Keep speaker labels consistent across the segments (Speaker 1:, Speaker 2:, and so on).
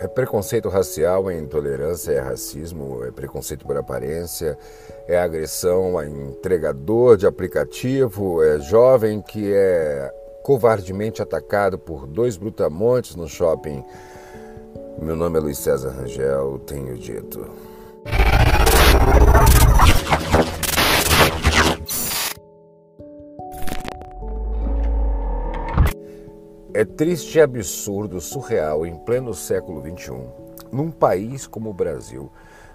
Speaker 1: É preconceito racial, é intolerância, é racismo, é preconceito por aparência, é agressão a entregador de aplicativo, é jovem que é covardemente atacado por dois brutamontes no shopping. Meu nome é Luiz César Rangel, tenho dito. É triste, absurdo, surreal, em pleno século XXI, num país como o Brasil,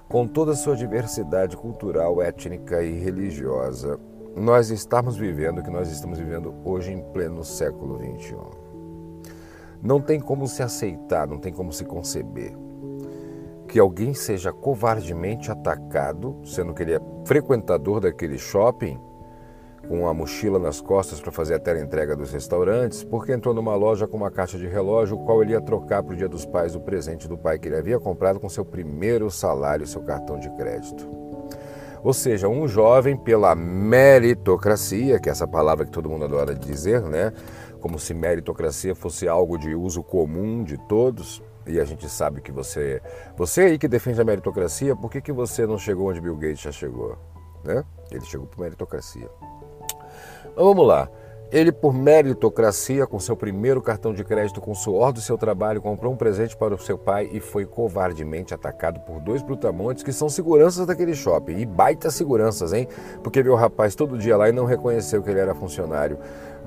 Speaker 1: com toda a sua diversidade cultural, étnica e religiosa, nós estamos vivendo o que nós estamos vivendo hoje em pleno século XXI. Não tem como se aceitar, não tem como se conceber que alguém seja covardemente atacado, sendo que ele é frequentador daquele shopping com a mochila nas costas para fazer a teleentrega dos restaurantes, porque entrou numa loja com uma caixa de relógio, o qual ele ia trocar para o Dia dos Pais o presente do pai que ele havia comprado com seu primeiro salário, seu cartão de crédito. Ou seja, um jovem pela meritocracia, que é essa palavra que todo mundo adora dizer, né? Como se meritocracia fosse algo de uso comum de todos. E a gente sabe que você, você aí que defende a meritocracia, por que, que você não chegou onde Bill Gates já chegou? Né? Ele chegou por meritocracia. Vamos lá. Ele, por meritocracia, com seu primeiro cartão de crédito, com o suor do seu trabalho, comprou um presente para o seu pai e foi covardemente atacado por dois brutamontes que são seguranças daquele shopping. E baita seguranças, hein? Porque viu o rapaz todo dia lá e não reconheceu que ele era funcionário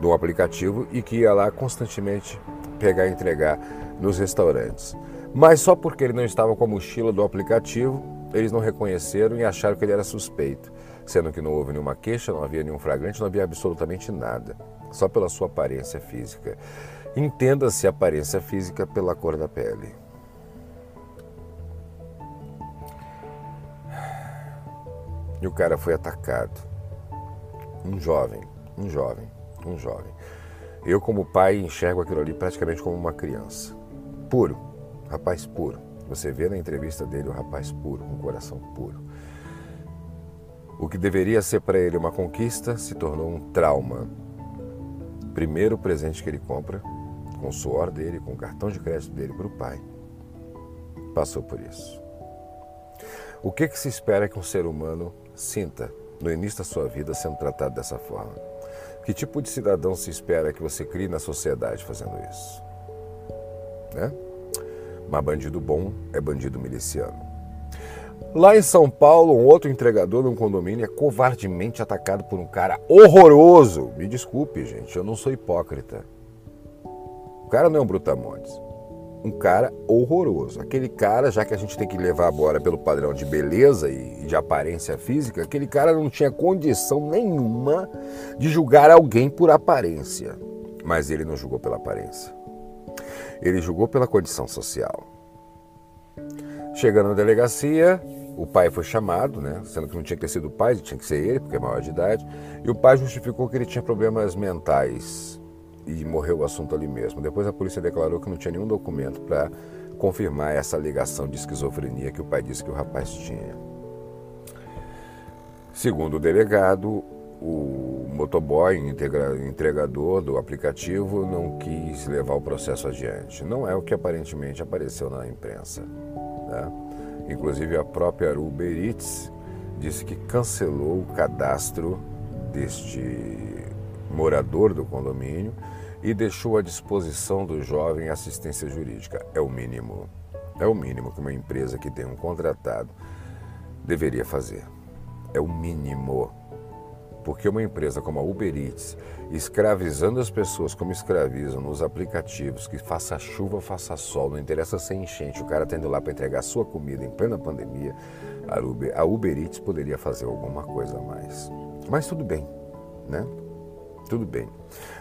Speaker 1: do aplicativo e que ia lá constantemente pegar e entregar nos restaurantes. Mas só porque ele não estava com a mochila do aplicativo, eles não reconheceram e acharam que ele era suspeito sendo que não houve nenhuma queixa, não havia nenhum flagrante, não havia absolutamente nada, só pela sua aparência física. Entenda-se aparência física pela cor da pele. E o cara foi atacado. Um jovem, um jovem, um jovem. Eu, como pai, enxergo aquilo ali praticamente como uma criança. Puro, rapaz puro. Você vê na entrevista dele o rapaz puro, um coração puro. O que deveria ser para ele uma conquista se tornou um trauma. Primeiro presente que ele compra, com o suor dele, com o cartão de crédito dele para o pai, passou por isso. O que, que se espera que um ser humano sinta no início da sua vida sendo tratado dessa forma? Que tipo de cidadão se espera que você crie na sociedade fazendo isso? Né? Mas bandido bom é bandido miliciano. Lá em São Paulo, um outro entregador de um condomínio é covardemente atacado por um cara horroroso. Me desculpe, gente, eu não sou hipócrita. O cara não é um brutamontes. Um cara horroroso. Aquele cara, já que a gente tem que levar agora pelo padrão de beleza e de aparência física, aquele cara não tinha condição nenhuma de julgar alguém por aparência. Mas ele não julgou pela aparência. Ele julgou pela condição social. Chegando na delegacia, o pai foi chamado, né, sendo que não tinha que ter sido o pai, tinha que ser ele, porque é maior de idade, e o pai justificou que ele tinha problemas mentais e morreu o assunto ali mesmo. Depois a polícia declarou que não tinha nenhum documento para confirmar essa ligação de esquizofrenia que o pai disse que o rapaz tinha. Segundo o delegado, o motoboy, entregador do aplicativo, não quis levar o processo adiante. Não é o que aparentemente apareceu na imprensa. Né? Inclusive a própria Uber Eats disse que cancelou o cadastro deste morador do condomínio e deixou à disposição do jovem assistência jurídica. É o mínimo. É o mínimo que uma empresa que tem um contratado deveria fazer. É o mínimo. Porque uma empresa como a Uber Eats, escravizando as pessoas como escravizam nos aplicativos, que faça chuva, faça sol, não interessa ser enchente, o cara tendo lá para entregar sua comida em plena pandemia, a Uber, a Uber Eats poderia fazer alguma coisa a mais. Mas tudo bem, né? Tudo bem.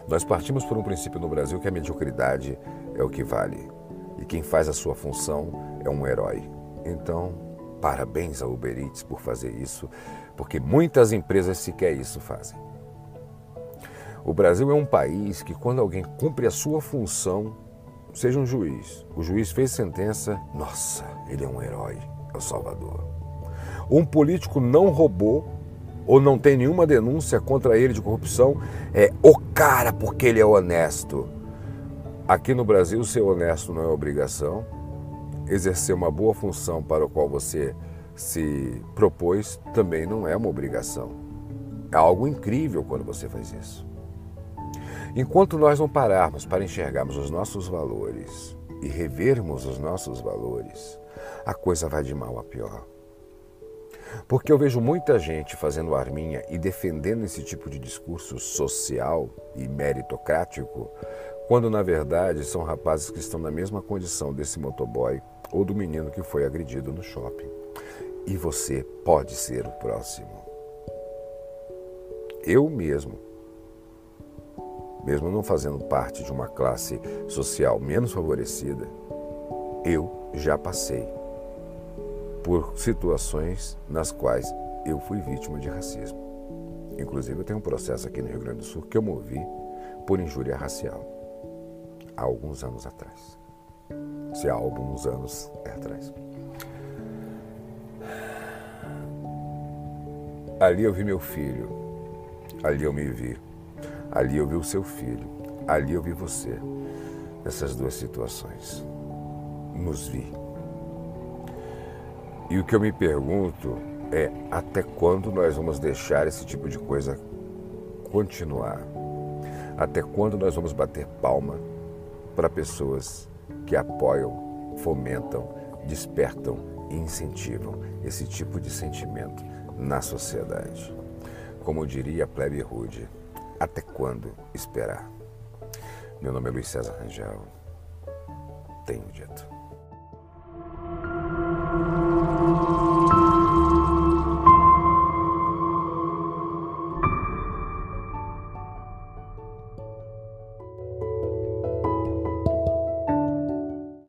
Speaker 1: Nós partimos por um princípio no Brasil que a mediocridade é o que vale. E quem faz a sua função é um herói. Então, parabéns a Uber Eats por fazer isso porque muitas empresas sequer isso fazem. O Brasil é um país que, quando alguém cumpre a sua função, seja um juiz, o juiz fez sentença, nossa, ele é um herói, é o salvador. Um político não roubou ou não tem nenhuma denúncia contra ele de corrupção, é o cara porque ele é honesto. Aqui no Brasil, ser honesto não é obrigação, exercer uma boa função para o qual você se propôs também não é uma obrigação. É algo incrível quando você faz isso. Enquanto nós não pararmos para enxergarmos os nossos valores e revermos os nossos valores, a coisa vai de mal a pior. Porque eu vejo muita gente fazendo arminha e defendendo esse tipo de discurso social e meritocrático, quando na verdade são rapazes que estão na mesma condição desse motoboy ou do menino que foi agredido no shopping. E você pode ser o próximo. Eu mesmo, mesmo não fazendo parte de uma classe social menos favorecida, eu já passei por situações nas quais eu fui vítima de racismo. Inclusive, eu tenho um processo aqui no Rio Grande do Sul que eu movi por injúria racial há alguns anos atrás. Se há alguns anos é atrás. Ali eu vi meu filho, ali eu me vi, ali eu vi o seu filho, ali eu vi você. Nessas duas situações, nos vi. E o que eu me pergunto é até quando nós vamos deixar esse tipo de coisa continuar? Até quando nós vamos bater palma para pessoas que apoiam, fomentam, despertam e incentivam esse tipo de sentimento na sociedade? Como diria Plebe Rude, até quando esperar? Meu nome é Luiz César Rangel. Tenho dito.